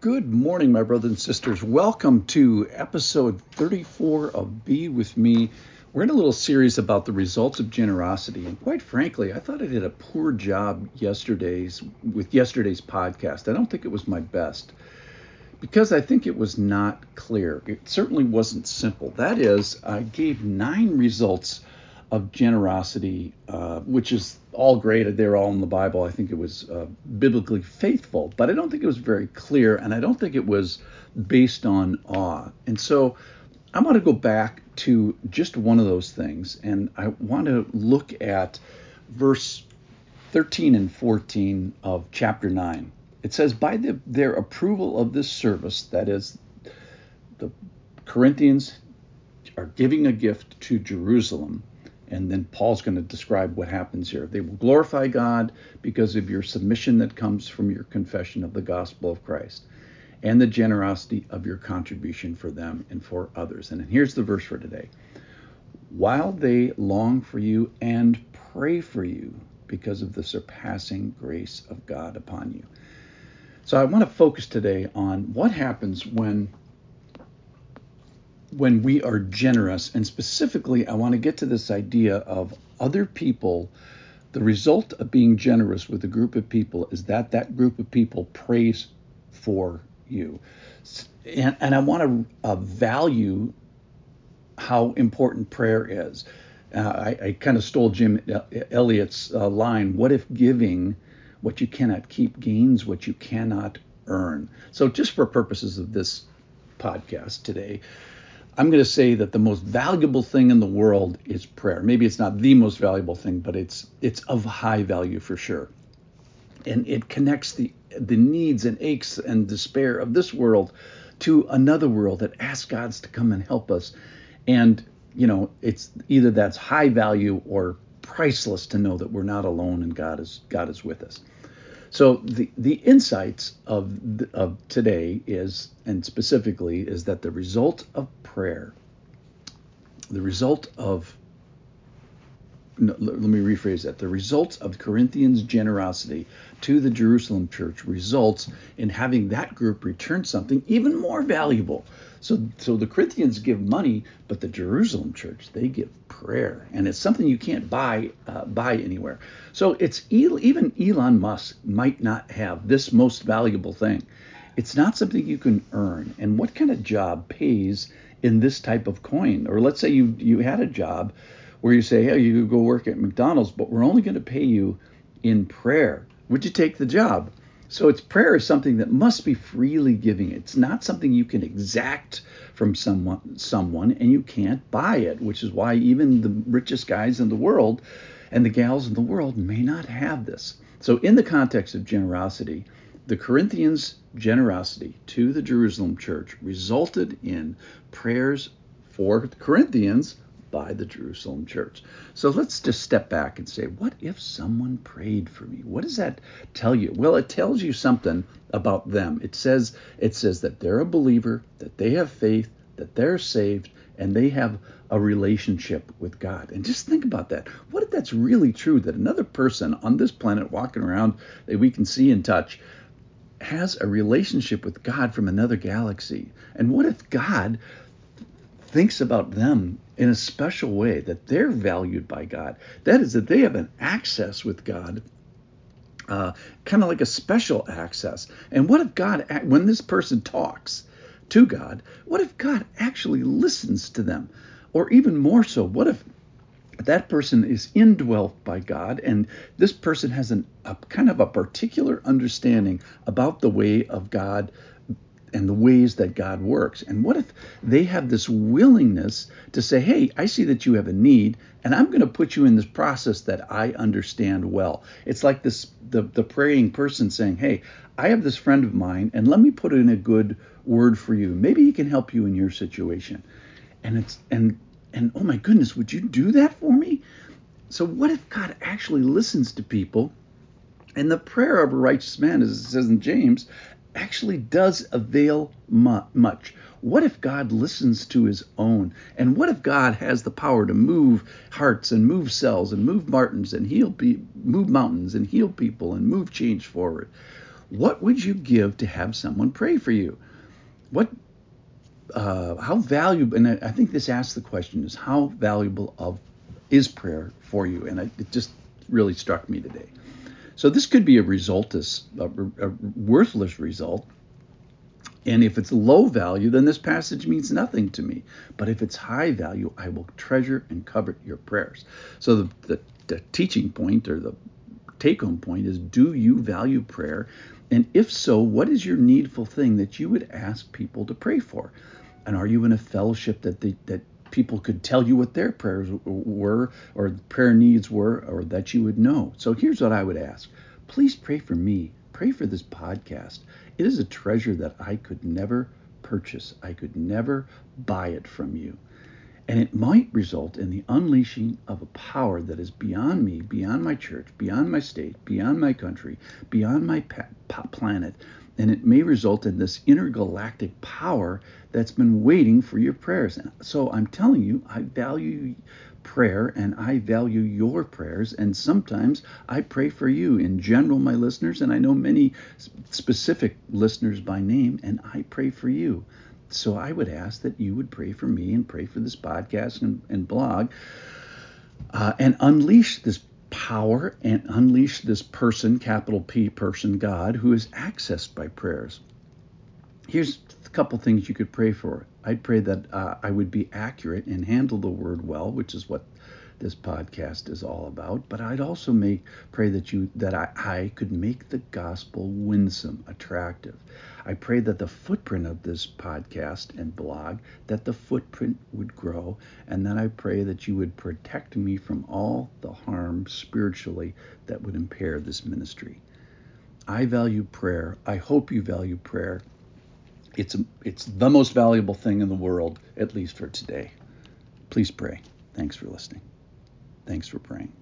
Good morning, my brothers and sisters. Welcome to episode 34 of Be With Me. We're in a little series about the results of generosity. And quite frankly, I thought I did a poor job yesterday's with yesterday's podcast. I don't think it was my best because I think it was not clear. It certainly wasn't simple. That is, I gave nine results of generosity, uh, which is all great. They're all in the Bible. I think it was uh, biblically faithful, but I don't think it was very clear, and I don't think it was based on awe. And so I want to go back to just one of those things, and I want to look at verse 13 and 14 of chapter 9. It says, By the, their approval of this service, that is, the Corinthians are giving a gift to Jerusalem and then Paul's going to describe what happens here. They will glorify God because of your submission that comes from your confession of the gospel of Christ and the generosity of your contribution for them and for others. And here's the verse for today. While they long for you and pray for you because of the surpassing grace of God upon you. So I want to focus today on what happens when when we are generous, and specifically, I want to get to this idea of other people. The result of being generous with a group of people is that that group of people prays for you. And, and I want to uh, value how important prayer is. Uh, I, I kind of stole Jim Elliot's uh, line What if giving what you cannot keep gains what you cannot earn? So, just for purposes of this podcast today, I'm going to say that the most valuable thing in the world is prayer. Maybe it's not the most valuable thing, but it's it's of high value for sure. And it connects the the needs and aches and despair of this world to another world that asks God's to come and help us. And you know, it's either that's high value or priceless to know that we're not alone and God is God is with us. So the the insights of of today is, and specifically, is that the result of prayer, the result of no, let me rephrase that. The results of Corinthians' generosity to the Jerusalem church results in having that group return something even more valuable. So, so the Corinthians give money, but the Jerusalem church they give prayer, and it's something you can't buy uh, buy anywhere. So it's even Elon Musk might not have this most valuable thing. It's not something you can earn. And what kind of job pays in this type of coin? Or let's say you you had a job where you say, hey, you go work at McDonald's, but we're only going to pay you in prayer. Would you take the job? So it's prayer is something that must be freely giving. It's not something you can exact from someone someone and you can't buy it, which is why even the richest guys in the world and the gals in the world may not have this. So in the context of generosity, the Corinthians' generosity to the Jerusalem church resulted in prayers for the Corinthians by the Jerusalem church. So let's just step back and say, what if someone prayed for me? What does that tell you? Well, it tells you something about them. It says it says that they're a believer, that they have faith, that they're saved, and they have a relationship with God. And just think about that. What if that's really true that another person on this planet walking around that we can see and touch has a relationship with God from another galaxy? And what if God thinks about them in a special way, that they're valued by God. That is, that they have an access with God, uh, kind of like a special access. And what if God, when this person talks to God, what if God actually listens to them? Or even more so, what if that person is indwelt by God, and this person has an, a kind of a particular understanding about the way of God and the ways that God works. And what if they have this willingness to say, hey, I see that you have a need, and I'm going to put you in this process that I understand well. It's like this the, the praying person saying, hey, I have this friend of mine, and let me put in a good word for you. Maybe he can help you in your situation. And it's and and oh my goodness, would you do that for me? So what if God actually listens to people? And the prayer of a righteous man, as it says in James, actually does avail much. What if God listens to his own? And what if God has the power to move hearts and move cells and move mountains and heal move mountains and heal people and move change forward? What would you give to have someone pray for you? What, uh, how valuable? And I, I, think this asks the question: is how valuable of is prayer for you? And I, it just really struck me today. So this could be a resultless, a, a worthless result. And if it's low value, then this passage means nothing to me. But if it's high value, I will treasure and covet your prayers. So the, the, the teaching point or the take home point is do you value prayer? And if so, what is your needful thing that you would ask people to pray for? And are you in a fellowship that they, that people could tell you what their prayers were or prayer needs were or that you would know? So here's what I would ask. Please pray for me. Pray for this podcast. It is a treasure that I could never purchase. I could never buy it from you. And it might result in the unleashing of a power that is beyond me, beyond my church, beyond my state, beyond my country, beyond my pa- planet. And it may result in this intergalactic power that's been waiting for your prayers. And So I'm telling you, I value prayer and I value your prayers. And sometimes I pray for you in general, my listeners, and I know many specific listeners by name, and I pray for you. So I would ask that you would pray for me and pray for this podcast and, and blog uh, and unleash this power and unleash this person, capital P person, God, who is accessed by prayers. Here's a couple things you could pray for. I'd pray that uh, I would be accurate and handle the word well, which is what this podcast is all about. But I'd also make pray that you that I, I could make the gospel winsome, attractive. I pray that the footprint of this podcast and blog, that the footprint would grow, and then I pray that you would protect me from all the harm spiritually that would impair this ministry. I value prayer. I hope you value prayer. It's it's the most valuable thing in the world, at least for today. Please pray. Thanks for listening. Thanks for praying.